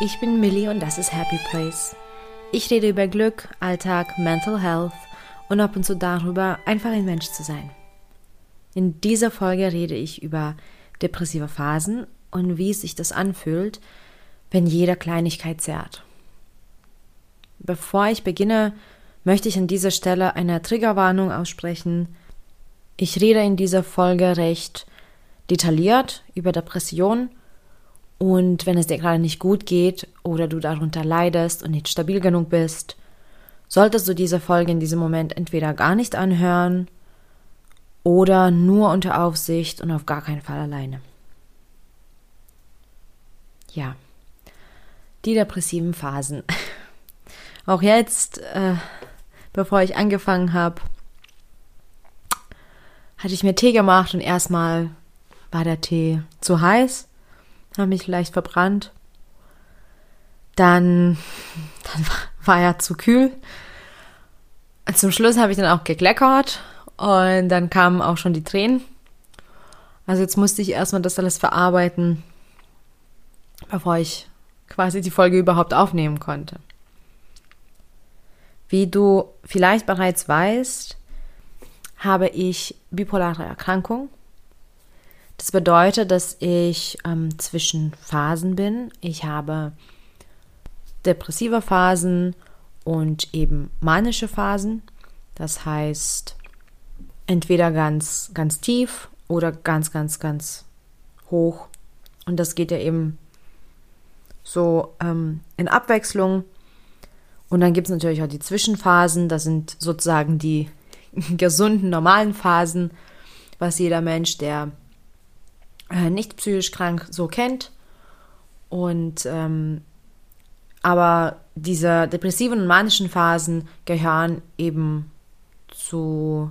Ich bin Millie und das ist Happy Place. Ich rede über Glück, Alltag, Mental Health und ab und zu darüber, einfach ein Mensch zu sein. In dieser Folge rede ich über depressive Phasen und wie sich das anfühlt, wenn jeder Kleinigkeit zerrt. Bevor ich beginne, möchte ich an dieser Stelle eine Triggerwarnung aussprechen. Ich rede in dieser Folge recht detailliert über Depressionen und wenn es dir gerade nicht gut geht oder du darunter leidest und nicht stabil genug bist, solltest du diese Folge in diesem Moment entweder gar nicht anhören oder nur unter Aufsicht und auf gar keinen Fall alleine. Ja, die depressiven Phasen. Auch jetzt, äh, bevor ich angefangen habe, hatte ich mir Tee gemacht und erstmal war der Tee zu heiß habe mich leicht verbrannt. Dann, dann war er zu kühl. Zum Schluss habe ich dann auch gekleckert und dann kamen auch schon die Tränen. Also jetzt musste ich erstmal das alles verarbeiten, bevor ich quasi die Folge überhaupt aufnehmen konnte. Wie du vielleicht bereits weißt, habe ich bipolare Erkrankung das bedeutet, dass ich ähm, zwischen Phasen bin. Ich habe depressive Phasen und eben manische Phasen. Das heißt, entweder ganz, ganz tief oder ganz, ganz, ganz hoch. Und das geht ja eben so ähm, in Abwechslung. Und dann gibt es natürlich auch die Zwischenphasen. Das sind sozusagen die gesunden, normalen Phasen, was jeder Mensch, der äh, nicht psychisch krank so kennt. Und ähm, aber diese depressiven und manischen Phasen gehören eben zu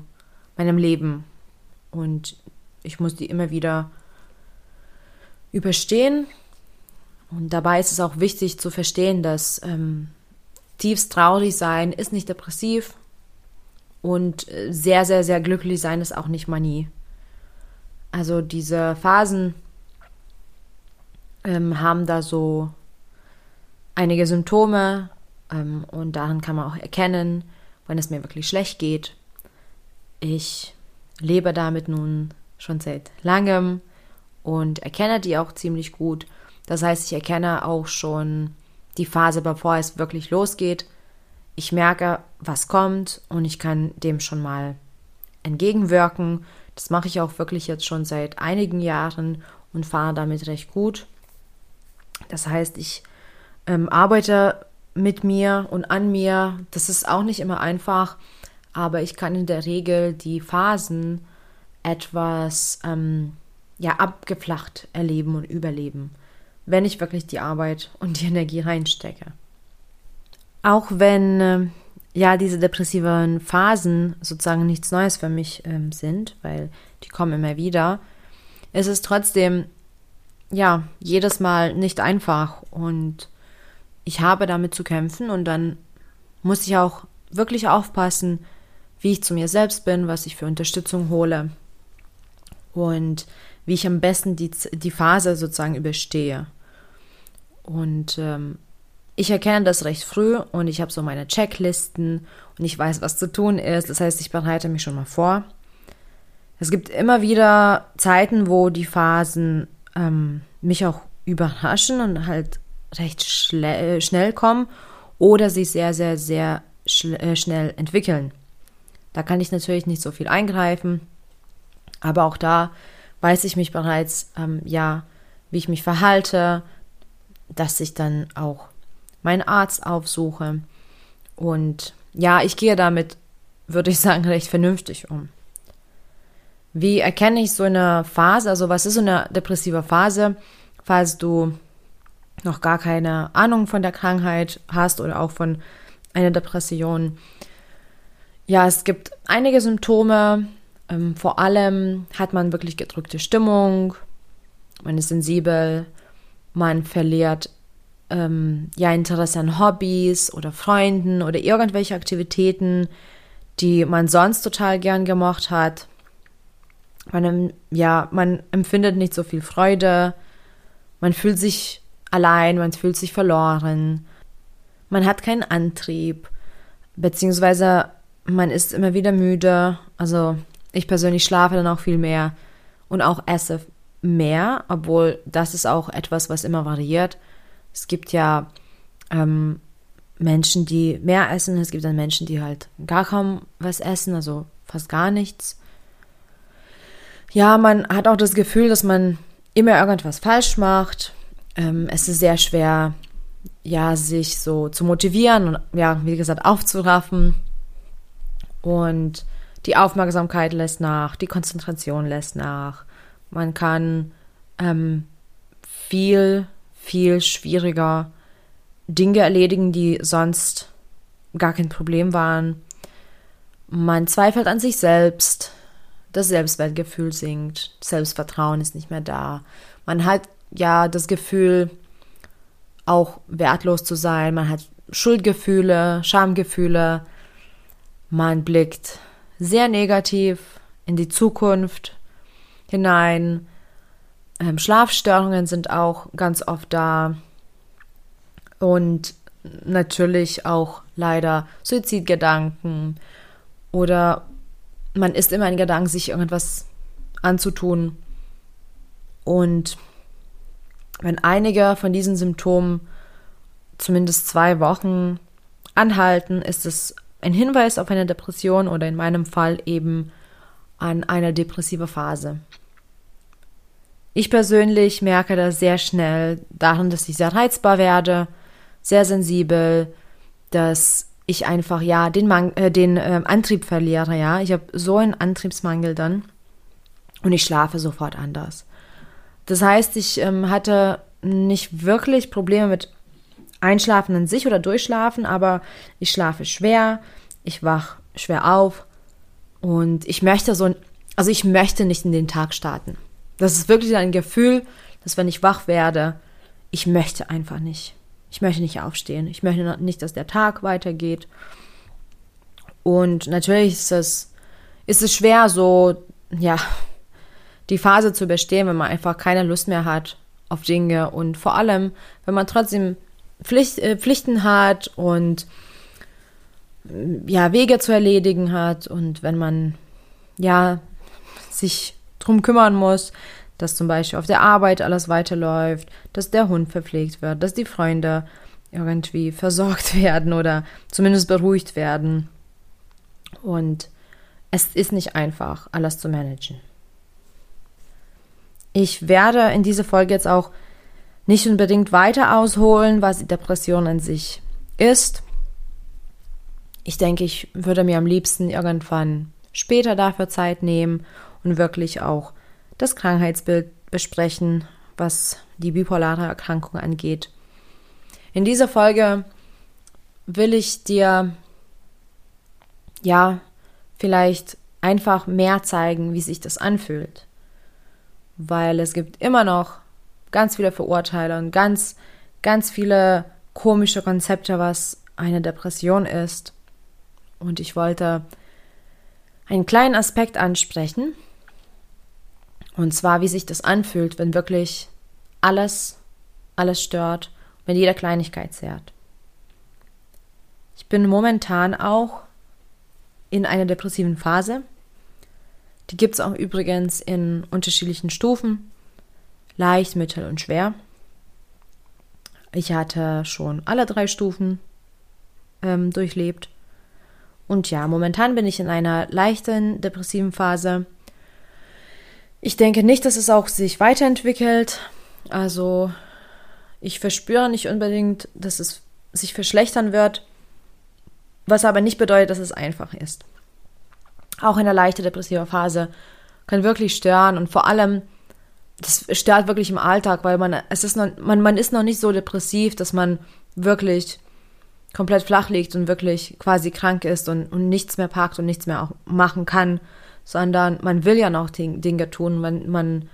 meinem Leben. Und ich muss die immer wieder überstehen. Und dabei ist es auch wichtig zu verstehen, dass ähm, tiefst traurig sein ist nicht depressiv und äh, sehr, sehr, sehr glücklich sein ist auch nicht Manie. Also diese Phasen ähm, haben da so einige Symptome ähm, und daran kann man auch erkennen, wenn es mir wirklich schlecht geht. Ich lebe damit nun schon seit langem und erkenne die auch ziemlich gut. Das heißt, ich erkenne auch schon die Phase, bevor es wirklich losgeht. Ich merke, was kommt und ich kann dem schon mal entgegenwirken das mache ich auch wirklich jetzt schon seit einigen Jahren und fahre damit recht gut. Das heißt, ich ähm, arbeite mit mir und an mir. Das ist auch nicht immer einfach, aber ich kann in der Regel die Phasen etwas ähm, ja abgeflacht erleben und überleben, wenn ich wirklich die Arbeit und die Energie reinstecke. Auch wenn äh, ja, diese depressiven Phasen sozusagen nichts Neues für mich ähm, sind, weil die kommen immer wieder, es ist trotzdem, ja, jedes Mal nicht einfach und ich habe damit zu kämpfen und dann muss ich auch wirklich aufpassen, wie ich zu mir selbst bin, was ich für Unterstützung hole und wie ich am besten die, die Phase sozusagen überstehe. Und ähm, ich erkenne das recht früh und ich habe so meine Checklisten und ich weiß, was zu tun ist. Das heißt, ich bereite mich schon mal vor. Es gibt immer wieder Zeiten, wo die Phasen ähm, mich auch überraschen und halt recht äh, schnell kommen oder sich sehr, sehr, sehr äh, schnell entwickeln. Da kann ich natürlich nicht so viel eingreifen, aber auch da weiß ich mich bereits, ähm, ja, wie ich mich verhalte, dass ich dann auch meinen Arzt aufsuche. Und ja, ich gehe damit, würde ich sagen, recht vernünftig um. Wie erkenne ich so eine Phase? Also was ist so eine depressive Phase, falls du noch gar keine Ahnung von der Krankheit hast oder auch von einer Depression? Ja, es gibt einige Symptome. Ähm, vor allem hat man wirklich gedrückte Stimmung, man ist sensibel, man verliert ähm, ja Interesse an Hobbys oder Freunden oder irgendwelche Aktivitäten, die man sonst total gern gemocht hat. Man, ja, man empfindet nicht so viel Freude. Man fühlt sich allein, man fühlt sich verloren, man hat keinen Antrieb, beziehungsweise man ist immer wieder müde. Also ich persönlich schlafe dann auch viel mehr und auch esse mehr, obwohl das ist auch etwas, was immer variiert. Es gibt ja ähm, Menschen, die mehr essen, es gibt dann Menschen, die halt gar kaum was essen, also fast gar nichts. Ja, man hat auch das Gefühl, dass man immer irgendwas falsch macht. Ähm, es ist sehr schwer, ja, sich so zu motivieren und ja, wie gesagt, aufzuraffen. Und die Aufmerksamkeit lässt nach, die Konzentration lässt nach. Man kann ähm, viel, viel schwieriger Dinge erledigen, die sonst gar kein Problem waren. Man zweifelt an sich selbst, das Selbstwertgefühl sinkt, Selbstvertrauen ist nicht mehr da. Man hat ja das Gefühl, auch wertlos zu sein. Man hat Schuldgefühle, Schamgefühle. Man blickt sehr negativ in die Zukunft hinein. Ähm, Schlafstörungen sind auch ganz oft da. Und natürlich auch leider Suizidgedanken oder man ist immer in Gedanken, sich irgendwas anzutun. Und wenn einige von diesen Symptomen zumindest zwei Wochen anhalten, ist es ein Hinweis auf eine Depression oder in meinem Fall eben an eine depressive Phase. Ich persönlich merke das sehr schnell daran, dass ich sehr reizbar werde, sehr sensibel, dass ich einfach ja den, Man äh, den äh, Antrieb verliere. Ja, ich habe so einen Antriebsmangel dann und ich schlafe sofort anders. Das heißt, ich ähm, hatte nicht wirklich Probleme mit Einschlafen an sich oder Durchschlafen, aber ich schlafe schwer, ich wach schwer auf und ich möchte so, also ich möchte nicht in den Tag starten. Das ist wirklich ein Gefühl, dass wenn ich wach werde, ich möchte einfach nicht. Ich möchte nicht aufstehen. Ich möchte nicht, dass der Tag weitergeht. Und natürlich ist es, ist es schwer, so, ja, die Phase zu überstehen, wenn man einfach keine Lust mehr hat auf Dinge und vor allem, wenn man trotzdem Pflicht, äh, Pflichten hat und ja, Wege zu erledigen hat und wenn man ja sich drum kümmern muss, dass zum Beispiel auf der Arbeit alles weiterläuft, dass der Hund verpflegt wird, dass die Freunde irgendwie versorgt werden oder zumindest beruhigt werden. Und es ist nicht einfach, alles zu managen. Ich werde in dieser Folge jetzt auch nicht unbedingt weiter ausholen, was die Depression an sich ist. Ich denke, ich würde mir am liebsten irgendwann später dafür Zeit nehmen und wirklich auch das Krankheitsbild besprechen, was die bipolare Erkrankung angeht. In dieser Folge will ich dir ja vielleicht einfach mehr zeigen, wie sich das anfühlt weil es gibt immer noch ganz viele Verurteile und ganz, ganz viele komische Konzepte, was eine Depression ist. Und ich wollte einen kleinen Aspekt ansprechen. Und zwar, wie sich das anfühlt, wenn wirklich alles, alles stört, wenn jede Kleinigkeit zehrt. Ich bin momentan auch in einer depressiven Phase. Die gibt es auch übrigens in unterschiedlichen Stufen. Leicht, mittel und schwer. Ich hatte schon alle drei Stufen ähm, durchlebt. Und ja, momentan bin ich in einer leichten depressiven Phase. Ich denke nicht, dass es auch sich weiterentwickelt. Also ich verspüre nicht unbedingt, dass es sich verschlechtern wird, was aber nicht bedeutet, dass es einfach ist auch eine leichte depressive Phase kann wirklich stören und vor allem das stört wirklich im Alltag, weil man es ist noch, man man ist noch nicht so depressiv, dass man wirklich komplett flach liegt und wirklich quasi krank ist und, und nichts mehr packt und nichts mehr auch machen kann, sondern man will ja noch Dinge tun, man, man,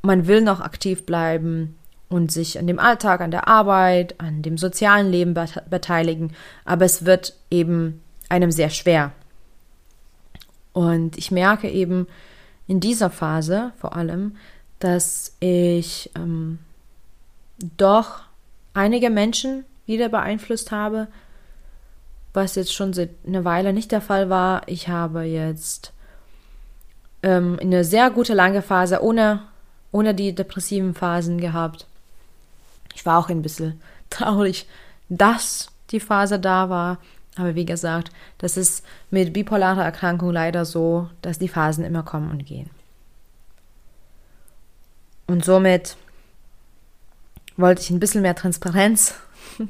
man will noch aktiv bleiben und sich an dem Alltag, an der Arbeit, an dem sozialen Leben beteiligen, aber es wird eben einem sehr schwer. Und ich merke eben in dieser Phase vor allem, dass ich ähm, doch einige Menschen wieder beeinflusst habe, was jetzt schon seit einer Weile nicht der Fall war. Ich habe jetzt ähm, eine sehr gute lange Phase ohne, ohne die depressiven Phasen gehabt. Ich war auch ein bisschen traurig, dass die Phase da war. Aber wie gesagt, das ist mit bipolarer Erkrankung leider so, dass die Phasen immer kommen und gehen. Und somit wollte ich ein bisschen mehr Transparenz,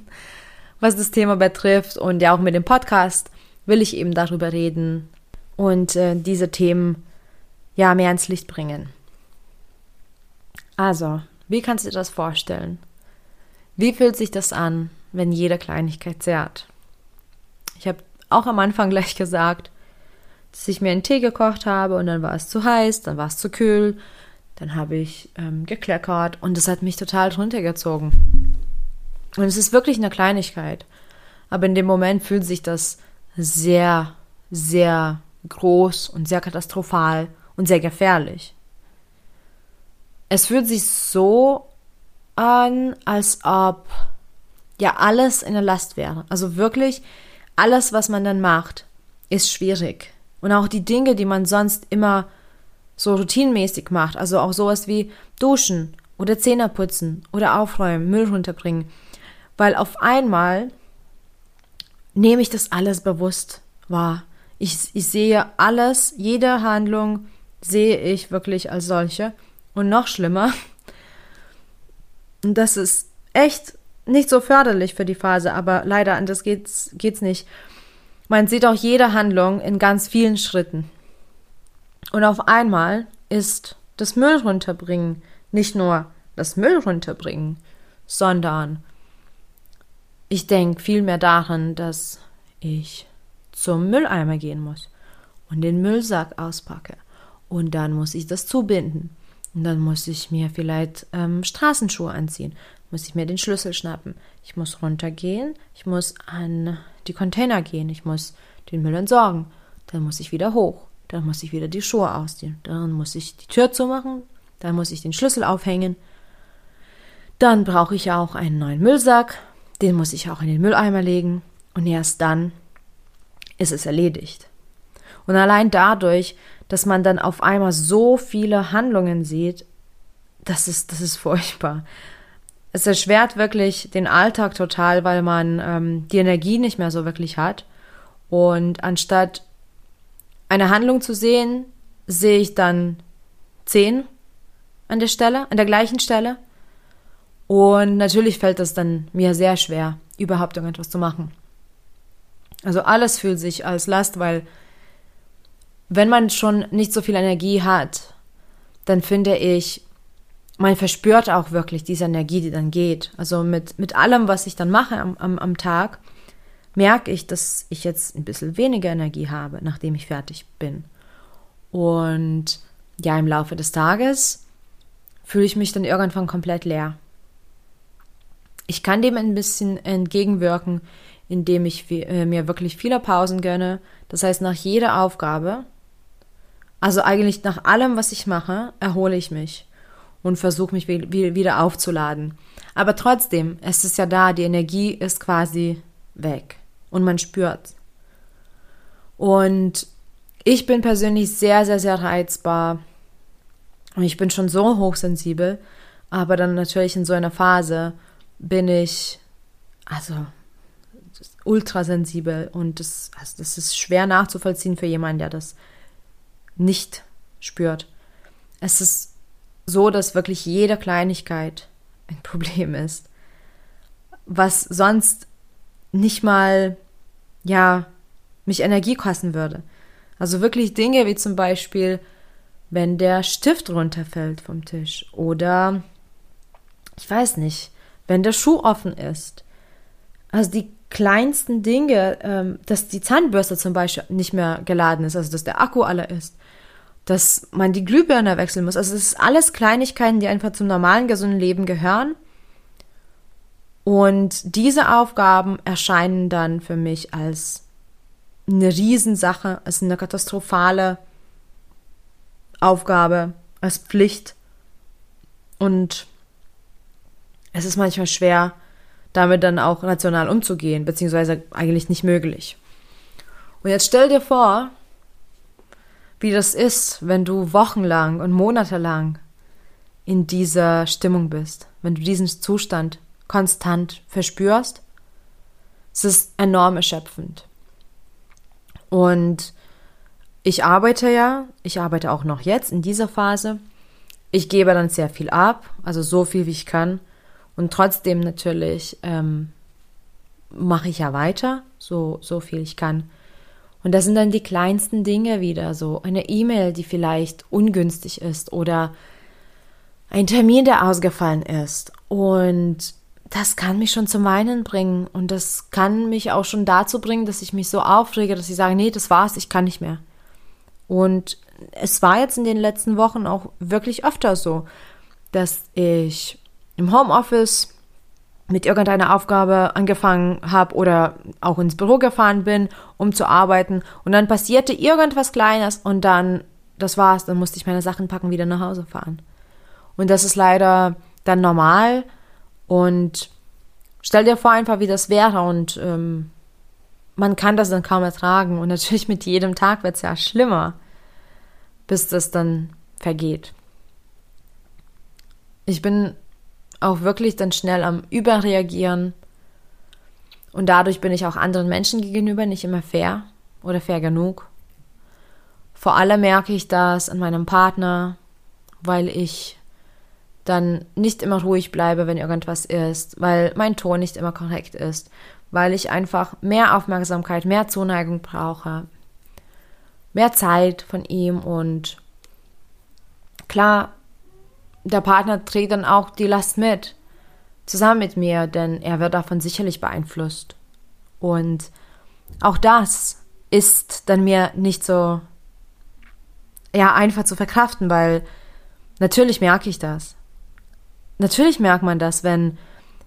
was das Thema betrifft. Und ja, auch mit dem Podcast will ich eben darüber reden und äh, diese Themen ja mehr ins Licht bringen. Also, wie kannst du dir das vorstellen? Wie fühlt sich das an, wenn jede Kleinigkeit zerrt? Ich habe auch am Anfang gleich gesagt, dass ich mir einen Tee gekocht habe und dann war es zu heiß, dann war es zu kühl, dann habe ich ähm, gekleckert und es hat mich total drunter gezogen. Und es ist wirklich eine Kleinigkeit. Aber in dem Moment fühlt sich das sehr, sehr groß und sehr katastrophal und sehr gefährlich. Es fühlt sich so an, als ob ja alles in der Last wäre. Also wirklich alles, was man dann macht, ist schwierig. Und auch die Dinge, die man sonst immer so routinmäßig macht, also auch sowas wie duschen oder Zähne putzen oder aufräumen, Müll runterbringen, weil auf einmal nehme ich das alles bewusst wahr. Ich, ich sehe alles, jede Handlung sehe ich wirklich als solche. Und noch schlimmer, das ist echt nicht so förderlich für die Phase, aber leider anders geht's, geht's nicht. Man sieht auch jede Handlung in ganz vielen Schritten. Und auf einmal ist das Müll runterbringen nicht nur das Müll runterbringen, sondern ich denke vielmehr daran, dass ich zum Mülleimer gehen muss und den Müllsack auspacke. Und dann muss ich das zubinden. Und dann muss ich mir vielleicht ähm, Straßenschuhe anziehen, muss ich mir den Schlüssel schnappen. Ich muss runtergehen, ich muss an die Container gehen, ich muss den Müll entsorgen. Dann muss ich wieder hoch, dann muss ich wieder die Schuhe ausziehen, dann muss ich die Tür zumachen, dann muss ich den Schlüssel aufhängen. Dann brauche ich auch einen neuen Müllsack, den muss ich auch in den Mülleimer legen und erst dann ist es erledigt. Und allein dadurch, dass man dann auf einmal so viele Handlungen sieht, das ist, das ist furchtbar. Es erschwert wirklich den Alltag total, weil man ähm, die Energie nicht mehr so wirklich hat. Und anstatt eine Handlung zu sehen, sehe ich dann zehn an der Stelle, an der gleichen Stelle. Und natürlich fällt es dann mir sehr schwer, überhaupt irgendetwas zu machen. Also alles fühlt sich als Last, weil wenn man schon nicht so viel Energie hat, dann finde ich, man verspürt auch wirklich diese Energie, die dann geht. Also mit, mit allem, was ich dann mache am, am, am Tag, merke ich, dass ich jetzt ein bisschen weniger Energie habe, nachdem ich fertig bin. Und ja, im Laufe des Tages fühle ich mich dann irgendwann komplett leer. Ich kann dem ein bisschen entgegenwirken, indem ich äh, mir wirklich viele Pausen gönne. Das heißt, nach jeder Aufgabe also eigentlich nach allem, was ich mache, erhole ich mich und versuche mich wieder aufzuladen. Aber trotzdem, es ist ja da, die Energie ist quasi weg und man spürt. Und ich bin persönlich sehr, sehr, sehr reizbar. Und ich bin schon so hochsensibel, aber dann natürlich in so einer Phase bin ich, also ultrasensibel und das, also das ist schwer nachzuvollziehen für jemanden, der das nicht spürt. Es ist so, dass wirklich jede Kleinigkeit ein Problem ist, was sonst nicht mal, ja, mich Energie kosten würde. Also wirklich Dinge wie zum Beispiel, wenn der Stift runterfällt vom Tisch oder ich weiß nicht, wenn der Schuh offen ist. Also die kleinsten Dinge, ähm, dass die Zahnbürste zum Beispiel nicht mehr geladen ist, also dass der Akku alle ist dass man die Glühbirne wechseln muss. Also es ist alles Kleinigkeiten, die einfach zum normalen, gesunden Leben gehören. Und diese Aufgaben erscheinen dann für mich als eine Riesensache, als eine katastrophale Aufgabe, als Pflicht. Und es ist manchmal schwer, damit dann auch rational umzugehen, beziehungsweise eigentlich nicht möglich. Und jetzt stell dir vor, wie das ist, wenn du wochenlang und monatelang in dieser Stimmung bist, wenn du diesen Zustand konstant verspürst. Es ist enorm erschöpfend. Und ich arbeite ja, ich arbeite auch noch jetzt in dieser Phase. Ich gebe dann sehr viel ab, also so viel wie ich kann. Und trotzdem natürlich ähm, mache ich ja weiter, so, so viel ich kann. Und das sind dann die kleinsten Dinge wieder, so eine E-Mail, die vielleicht ungünstig ist oder ein Termin, der ausgefallen ist. Und das kann mich schon zum Weinen bringen und das kann mich auch schon dazu bringen, dass ich mich so aufrege, dass ich sage, nee, das war's, ich kann nicht mehr. Und es war jetzt in den letzten Wochen auch wirklich öfter so, dass ich im Homeoffice mit irgendeiner Aufgabe angefangen habe oder auch ins Büro gefahren bin, um zu arbeiten. Und dann passierte irgendwas Kleines und dann, das war's, dann musste ich meine Sachen packen, wieder nach Hause fahren. Und das ist leider dann normal. Und stell dir vor einfach, wie das wäre. Und ähm, man kann das dann kaum ertragen. Und natürlich mit jedem Tag wird es ja schlimmer, bis das dann vergeht. Ich bin auch wirklich dann schnell am Überreagieren. Und dadurch bin ich auch anderen Menschen gegenüber nicht immer fair oder fair genug. Vor allem merke ich das an meinem Partner, weil ich dann nicht immer ruhig bleibe, wenn irgendwas ist, weil mein Ton nicht immer korrekt ist, weil ich einfach mehr Aufmerksamkeit, mehr Zuneigung brauche, mehr Zeit von ihm und klar, der Partner trägt dann auch die Last mit, zusammen mit mir, denn er wird davon sicherlich beeinflusst. Und auch das ist dann mir nicht so, ja, einfach zu verkraften, weil natürlich merke ich das. Natürlich merkt man das, wenn,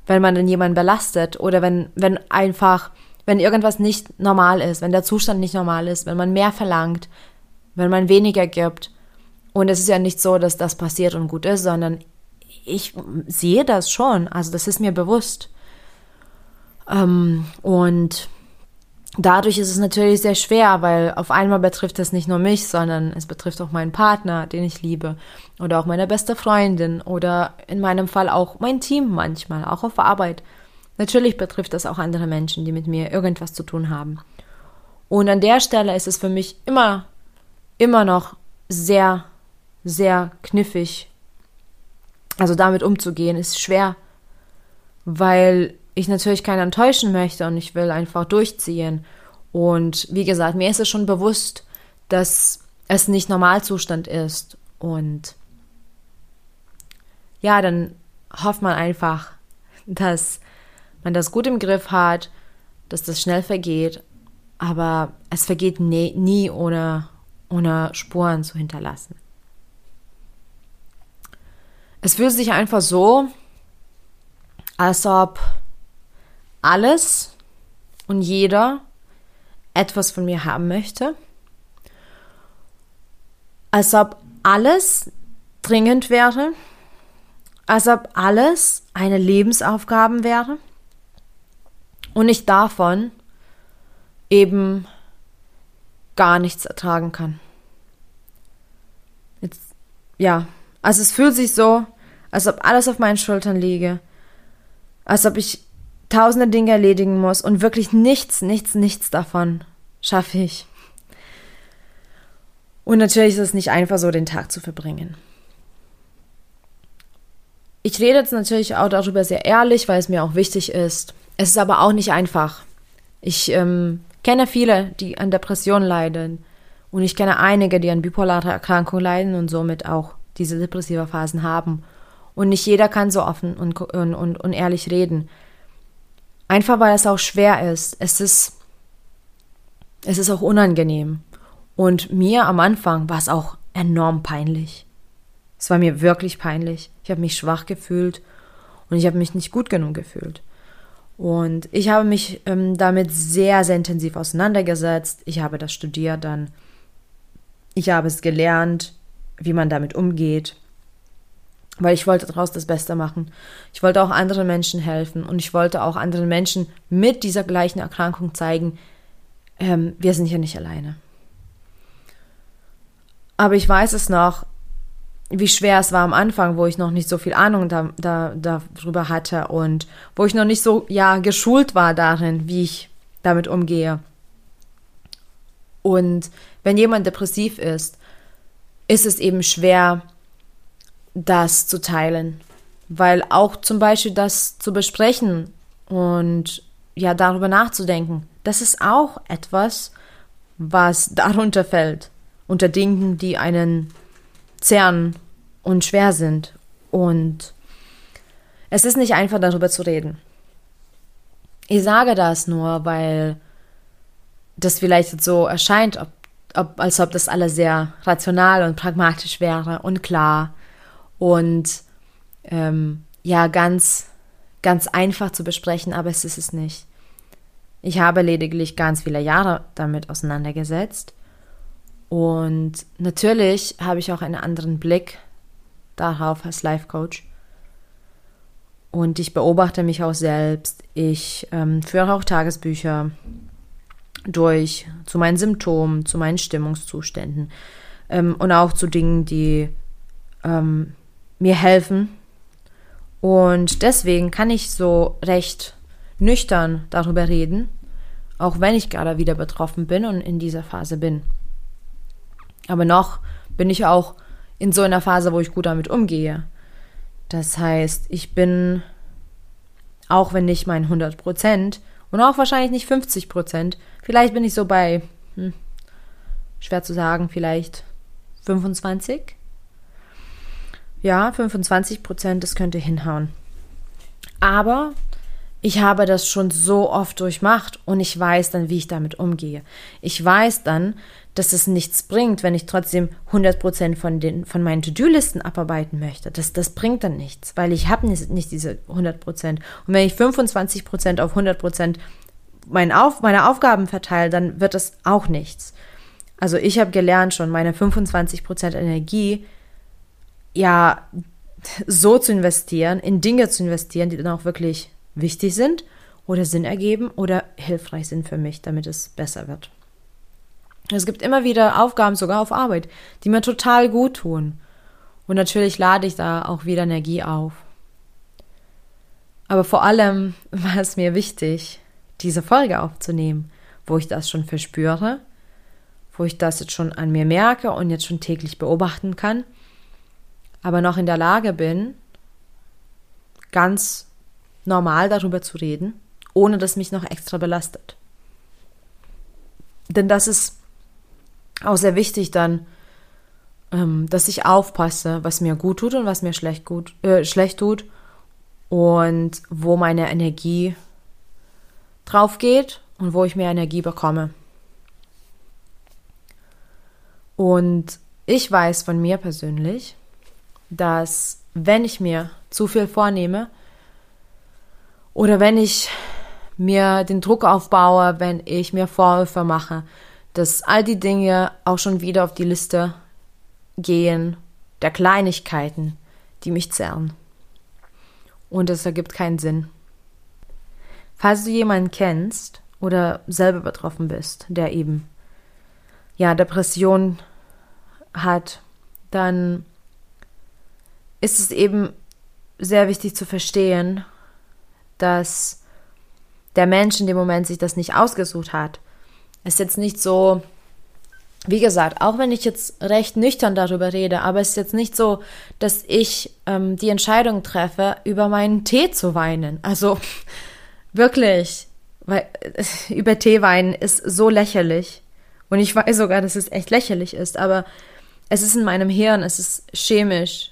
wenn man dann jemanden belastet oder wenn, wenn einfach, wenn irgendwas nicht normal ist, wenn der Zustand nicht normal ist, wenn man mehr verlangt, wenn man weniger gibt und es ist ja nicht so, dass das passiert und gut ist, sondern ich sehe das schon. Also das ist mir bewusst. Ähm, und dadurch ist es natürlich sehr schwer, weil auf einmal betrifft es nicht nur mich, sondern es betrifft auch meinen Partner, den ich liebe, oder auch meine beste Freundin oder in meinem Fall auch mein Team manchmal, auch auf Arbeit. Natürlich betrifft das auch andere Menschen, die mit mir irgendwas zu tun haben. Und an der Stelle ist es für mich immer, immer noch sehr sehr kniffig. Also damit umzugehen ist schwer, weil ich natürlich keinen enttäuschen möchte und ich will einfach durchziehen. Und wie gesagt, mir ist es schon bewusst, dass es nicht Normalzustand ist. Und ja, dann hofft man einfach, dass man das gut im Griff hat, dass das schnell vergeht. Aber es vergeht nie, nie ohne, ohne Spuren zu hinterlassen. Es fühlt sich einfach so, als ob alles und jeder etwas von mir haben möchte. Als ob alles dringend wäre. Als ob alles eine Lebensaufgabe wäre. Und ich davon eben gar nichts ertragen kann. Jetzt, ja, also es fühlt sich so, als ob alles auf meinen Schultern liege, als ob ich tausende Dinge erledigen muss und wirklich nichts, nichts, nichts davon schaffe ich. Und natürlich ist es nicht einfach so, den Tag zu verbringen. Ich rede jetzt natürlich auch darüber sehr ehrlich, weil es mir auch wichtig ist. Es ist aber auch nicht einfach. Ich ähm, kenne viele, die an Depressionen leiden. Und ich kenne einige, die an bipolarer Erkrankung leiden und somit auch diese depressive Phasen haben. Und nicht jeder kann so offen und, und, und, und ehrlich reden. Einfach weil es auch schwer ist. Es ist, es ist auch unangenehm. Und mir am Anfang war es auch enorm peinlich. Es war mir wirklich peinlich. Ich habe mich schwach gefühlt und ich habe mich nicht gut genug gefühlt. Und ich habe mich ähm, damit sehr, sehr intensiv auseinandergesetzt. Ich habe das studiert dann. Ich habe es gelernt wie man damit umgeht. weil ich wollte daraus das Beste machen. Ich wollte auch anderen Menschen helfen und ich wollte auch anderen Menschen mit dieser gleichen Erkrankung zeigen, ähm, wir sind hier nicht alleine. Aber ich weiß es noch, wie schwer es war am Anfang, wo ich noch nicht so viel Ahnung da, da, darüber hatte und wo ich noch nicht so ja geschult war darin, wie ich damit umgehe. Und wenn jemand depressiv ist, ist es eben schwer, das zu teilen. Weil auch zum Beispiel das zu besprechen und ja darüber nachzudenken, das ist auch etwas, was darunter fällt, unter Dingen, die einen zerren und schwer sind. Und es ist nicht einfach darüber zu reden. Ich sage das nur, weil das vielleicht so erscheint, ob, ob, als ob das alles sehr rational und pragmatisch wäre und klar und ähm, ja, ganz, ganz einfach zu besprechen, aber es ist es nicht. Ich habe lediglich ganz viele Jahre damit auseinandergesetzt und natürlich habe ich auch einen anderen Blick darauf als Life Coach. Und ich beobachte mich auch selbst. Ich ähm, führe auch Tagesbücher durch zu meinen Symptomen, zu meinen Stimmungszuständen ähm, und auch zu Dingen, die ähm, mir helfen. Und deswegen kann ich so recht nüchtern darüber reden, auch wenn ich gerade wieder betroffen bin und in dieser Phase bin. Aber noch bin ich auch in so einer Phase, wo ich gut damit umgehe. Das heißt, ich bin, auch wenn nicht mein 100 Prozent und auch wahrscheinlich nicht 50 Prozent, vielleicht bin ich so bei, hm, schwer zu sagen, vielleicht 25 ja, 25 Prozent, das könnte hinhauen. Aber ich habe das schon so oft durchmacht und ich weiß dann, wie ich damit umgehe. Ich weiß dann, dass es nichts bringt, wenn ich trotzdem 100 Prozent von, von meinen To-Do-Listen abarbeiten möchte. Das, das bringt dann nichts, weil ich habe nicht, nicht diese 100%. Prozent. Und wenn ich 25 Prozent auf 100 Prozent mein auf, meine Aufgaben verteile, dann wird das auch nichts. Also ich habe gelernt schon, meine 25 Prozent Energie ja so zu investieren, in Dinge zu investieren, die dann auch wirklich wichtig sind oder Sinn ergeben oder hilfreich sind für mich, damit es besser wird. Es gibt immer wieder Aufgaben, sogar auf Arbeit, die mir total gut tun. Und natürlich lade ich da auch wieder Energie auf. Aber vor allem war es mir wichtig, diese Folge aufzunehmen, wo ich das schon verspüre, wo ich das jetzt schon an mir merke und jetzt schon täglich beobachten kann aber noch in der Lage bin, ganz normal darüber zu reden, ohne dass mich noch extra belastet. Denn das ist auch sehr wichtig dann, ähm, dass ich aufpasse, was mir gut tut und was mir schlecht, gut, äh, schlecht tut und wo meine Energie drauf geht und wo ich mehr Energie bekomme. Und ich weiß von mir persönlich, dass wenn ich mir zu viel vornehme oder wenn ich mir den Druck aufbaue, wenn ich mir Vorwürfe mache, dass all die Dinge auch schon wieder auf die Liste gehen der Kleinigkeiten, die mich zerren. Und es ergibt keinen Sinn. Falls du jemanden kennst oder selber betroffen bist, der eben ja Depression hat, dann ist es eben sehr wichtig zu verstehen, dass der Mensch in dem Moment sich das nicht ausgesucht hat. Es ist jetzt nicht so, wie gesagt, auch wenn ich jetzt recht nüchtern darüber rede, aber es ist jetzt nicht so, dass ich ähm, die Entscheidung treffe, über meinen Tee zu weinen. Also wirklich, weil äh, über Tee weinen ist so lächerlich. Und ich weiß sogar, dass es echt lächerlich ist, aber es ist in meinem Hirn, es ist chemisch,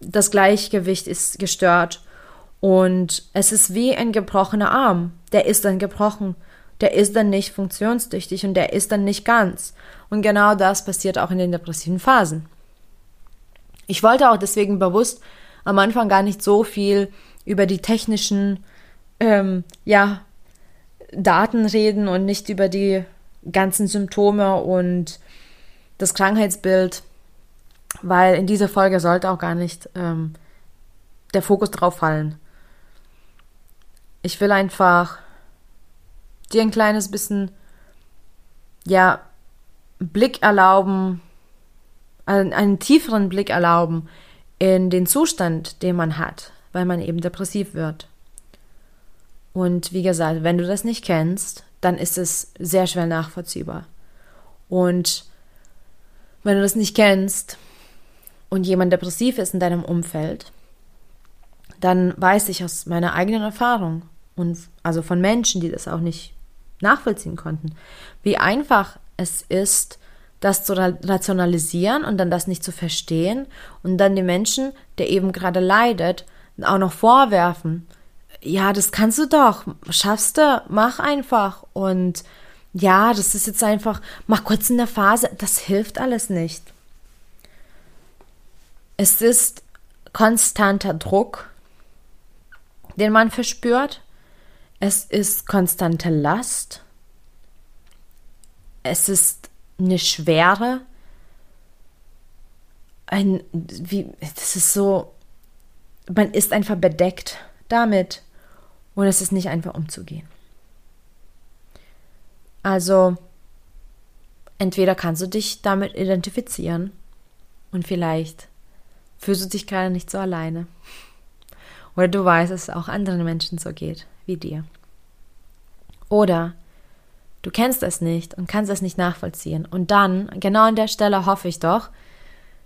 das Gleichgewicht ist gestört und es ist wie ein gebrochener Arm. Der ist dann gebrochen, der ist dann nicht funktionstüchtig und der ist dann nicht ganz. Und genau das passiert auch in den depressiven Phasen. Ich wollte auch deswegen bewusst am Anfang gar nicht so viel über die technischen ähm, ja, Daten reden und nicht über die ganzen Symptome und das Krankheitsbild weil in dieser Folge sollte auch gar nicht ähm, der Fokus drauf fallen. Ich will einfach dir ein kleines bisschen, ja, Blick erlauben, einen, einen tieferen Blick erlauben in den Zustand, den man hat, weil man eben depressiv wird. Und wie gesagt, wenn du das nicht kennst, dann ist es sehr schwer nachvollziehbar. Und wenn du das nicht kennst und jemand depressiv ist in deinem Umfeld, dann weiß ich aus meiner eigenen Erfahrung und also von Menschen, die das auch nicht nachvollziehen konnten, wie einfach es ist, das zu rationalisieren und dann das nicht zu verstehen und dann den Menschen, der eben gerade leidet, auch noch vorwerfen. Ja, das kannst du doch, schaffst du, mach einfach und ja, das ist jetzt einfach, mach kurz in der Phase, das hilft alles nicht. Es ist konstanter Druck, den man verspürt. Es ist konstante Last. Es ist eine Schwere. Ein, wie, das ist so, man ist einfach bedeckt damit und es ist nicht einfach umzugehen. Also, entweder kannst du dich damit identifizieren und vielleicht fühlst du dich gerade nicht so alleine. Oder du weißt, dass es auch anderen Menschen so geht wie dir. Oder du kennst es nicht und kannst es nicht nachvollziehen. Und dann, genau an der Stelle hoffe ich doch,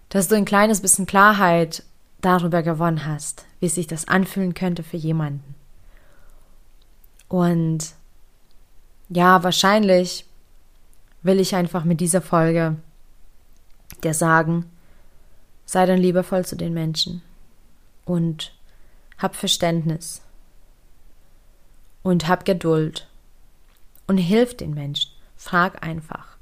dass du ein kleines bisschen Klarheit darüber gewonnen hast, wie sich das anfühlen könnte für jemanden. Und ja, wahrscheinlich will ich einfach mit dieser Folge dir sagen, sei dann liebevoll zu den Menschen und hab Verständnis und hab Geduld und hilf den Menschen. Frag einfach.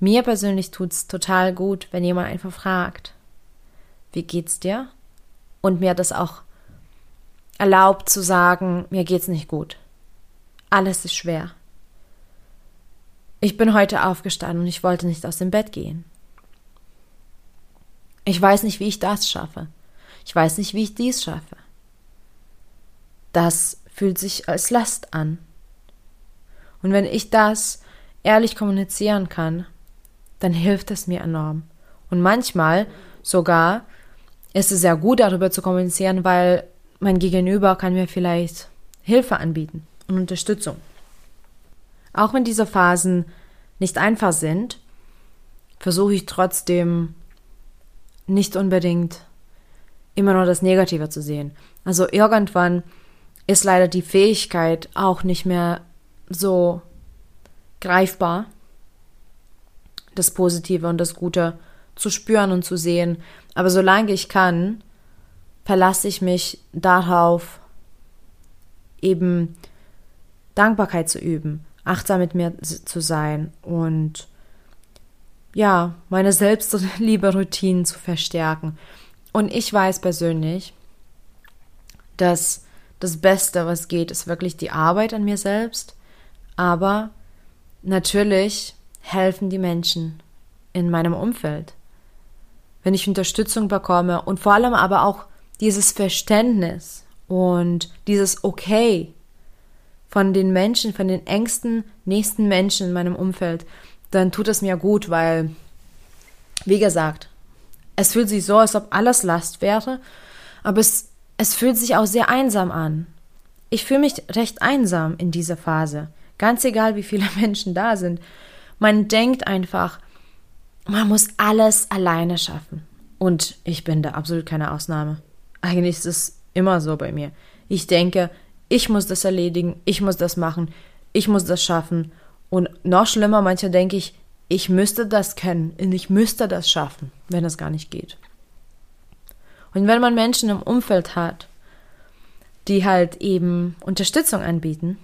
Mir persönlich tut's total gut, wenn jemand einfach fragt, wie geht's dir? Und mir das auch erlaubt zu sagen, mir geht's nicht gut. Alles ist schwer. Ich bin heute aufgestanden und ich wollte nicht aus dem Bett gehen. Ich weiß nicht, wie ich das schaffe. Ich weiß nicht, wie ich dies schaffe. Das fühlt sich als Last an. Und wenn ich das ehrlich kommunizieren kann, dann hilft es mir enorm. Und manchmal sogar ist es sehr gut, darüber zu kommunizieren, weil mein Gegenüber kann mir vielleicht Hilfe anbieten und Unterstützung. Auch wenn diese Phasen nicht einfach sind, versuche ich trotzdem nicht unbedingt immer nur das Negative zu sehen. Also irgendwann ist leider die Fähigkeit auch nicht mehr so greifbar, das Positive und das Gute zu spüren und zu sehen. Aber solange ich kann, verlasse ich mich darauf, eben Dankbarkeit zu üben, achtsam mit mir zu sein und ja, meine Selbstliebe-Routinen zu verstärken. Und ich weiß persönlich, dass das Beste, was geht, ist wirklich die Arbeit an mir selbst. Aber natürlich helfen die Menschen in meinem Umfeld. Wenn ich Unterstützung bekomme und vor allem aber auch dieses Verständnis und dieses Okay von den Menschen, von den engsten, nächsten Menschen in meinem Umfeld, dann tut es mir gut, weil, wie gesagt, es fühlt sich so, als ob alles Last wäre, aber es, es fühlt sich auch sehr einsam an. Ich fühle mich recht einsam in dieser Phase, ganz egal, wie viele Menschen da sind. Man denkt einfach, man muss alles alleine schaffen. Und ich bin da absolut keine Ausnahme. Eigentlich ist es immer so bei mir. Ich denke, ich muss das erledigen, ich muss das machen, ich muss das schaffen. Und noch schlimmer, manchmal denke ich, ich müsste das können und ich müsste das schaffen, wenn es gar nicht geht. Und wenn man Menschen im Umfeld hat, die halt eben Unterstützung anbieten,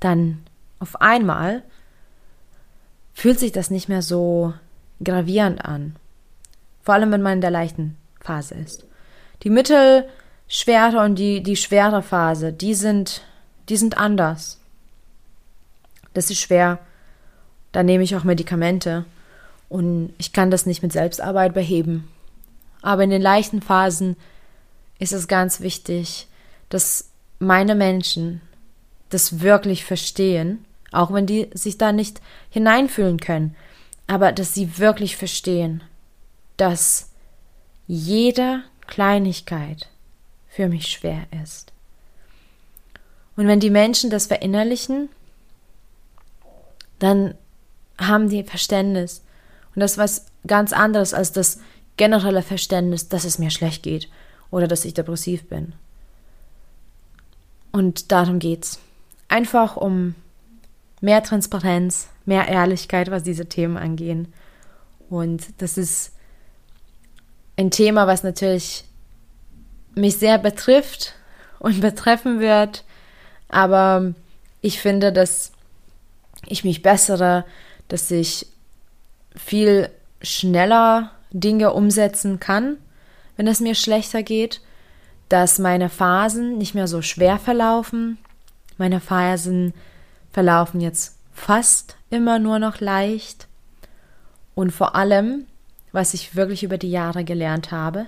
dann auf einmal fühlt sich das nicht mehr so gravierend an. Vor allem, wenn man in der leichten Phase ist. Die Mittel, schwere und die, die schwere Phase, die sind, die sind anders. Das ist schwer. Da nehme ich auch Medikamente. Und ich kann das nicht mit Selbstarbeit beheben. Aber in den leichten Phasen ist es ganz wichtig, dass meine Menschen das wirklich verstehen, auch wenn die sich da nicht hineinfühlen können, aber dass sie wirklich verstehen, dass jede Kleinigkeit für mich schwer ist. Und wenn die Menschen das verinnerlichen, dann haben die Verständnis. Und das ist was ganz anderes als das generelle Verständnis, dass es mir schlecht geht oder dass ich depressiv bin. Und darum geht's. Einfach um mehr Transparenz, mehr Ehrlichkeit, was diese Themen angehen. Und das ist ein Thema, was natürlich mich sehr betrifft und betreffen wird. Aber ich finde, dass ich mich bessere, dass ich viel schneller Dinge umsetzen kann, wenn es mir schlechter geht, dass meine Phasen nicht mehr so schwer verlaufen. Meine Phasen verlaufen jetzt fast immer nur noch leicht. Und vor allem, was ich wirklich über die Jahre gelernt habe,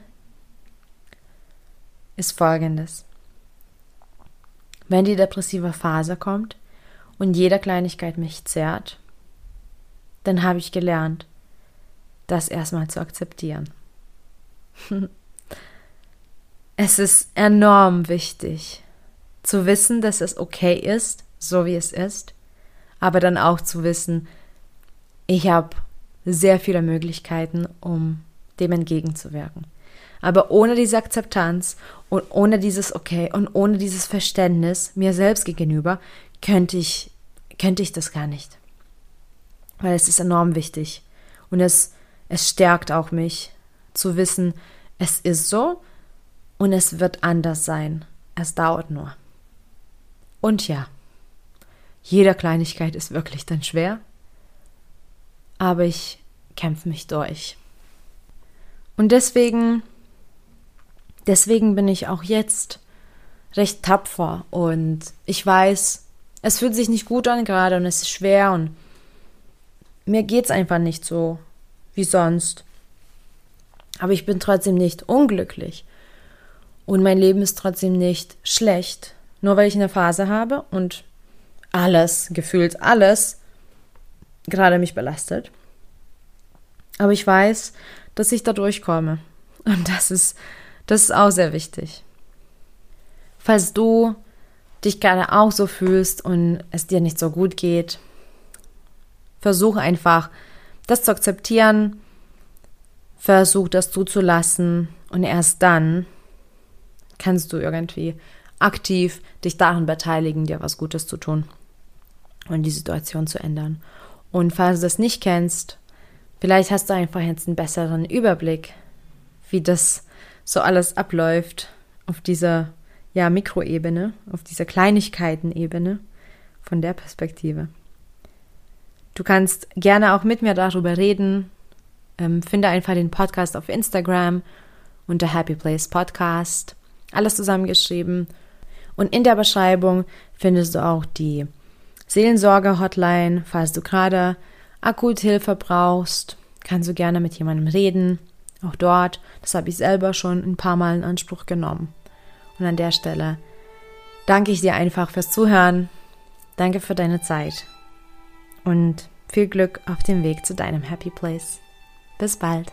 ist folgendes. Wenn die depressive Phase kommt und jede Kleinigkeit mich zerrt, dann habe ich gelernt, das erstmal zu akzeptieren. es ist enorm wichtig zu wissen, dass es okay ist, so wie es ist, aber dann auch zu wissen, ich habe sehr viele Möglichkeiten, um dem entgegenzuwirken. Aber ohne diese Akzeptanz und ohne dieses Okay und ohne dieses Verständnis mir selbst gegenüber könnte ich, könnte ich das gar nicht. Weil es ist enorm wichtig. Und es, es stärkt auch mich zu wissen, es ist so und es wird anders sein. Es dauert nur. Und ja, jede Kleinigkeit ist wirklich dann schwer, aber ich kämpfe mich durch. Und deswegen deswegen bin ich auch jetzt recht tapfer und ich weiß, es fühlt sich nicht gut an gerade und es ist schwer und mir geht es einfach nicht so wie sonst. Aber ich bin trotzdem nicht unglücklich. Und mein Leben ist trotzdem nicht schlecht. Nur weil ich eine Phase habe und alles, gefühlt alles, gerade mich belastet. Aber ich weiß, dass ich da durchkomme. Und das ist das ist auch sehr wichtig. Falls du dich gerade auch so fühlst und es dir nicht so gut geht, versuch einfach, das zu akzeptieren, versuch das zuzulassen und erst dann kannst du irgendwie aktiv dich daran beteiligen, dir was Gutes zu tun und die Situation zu ändern. Und falls du das nicht kennst, vielleicht hast du einfach jetzt einen besseren Überblick, wie das so alles abläuft auf dieser ja, Mikroebene, auf dieser Kleinigkeitenebene von der Perspektive. Du kannst gerne auch mit mir darüber reden. Ähm, finde einfach den Podcast auf Instagram unter Happy Place Podcast. Alles zusammengeschrieben. Und in der Beschreibung findest du auch die Seelensorge-Hotline. Falls du gerade akut Hilfe brauchst, kannst du gerne mit jemandem reden. Auch dort, das habe ich selber schon ein paar Mal in Anspruch genommen. Und an der Stelle danke ich dir einfach fürs Zuhören. Danke für deine Zeit. Und viel Glück auf dem Weg zu deinem Happy Place. Bis bald.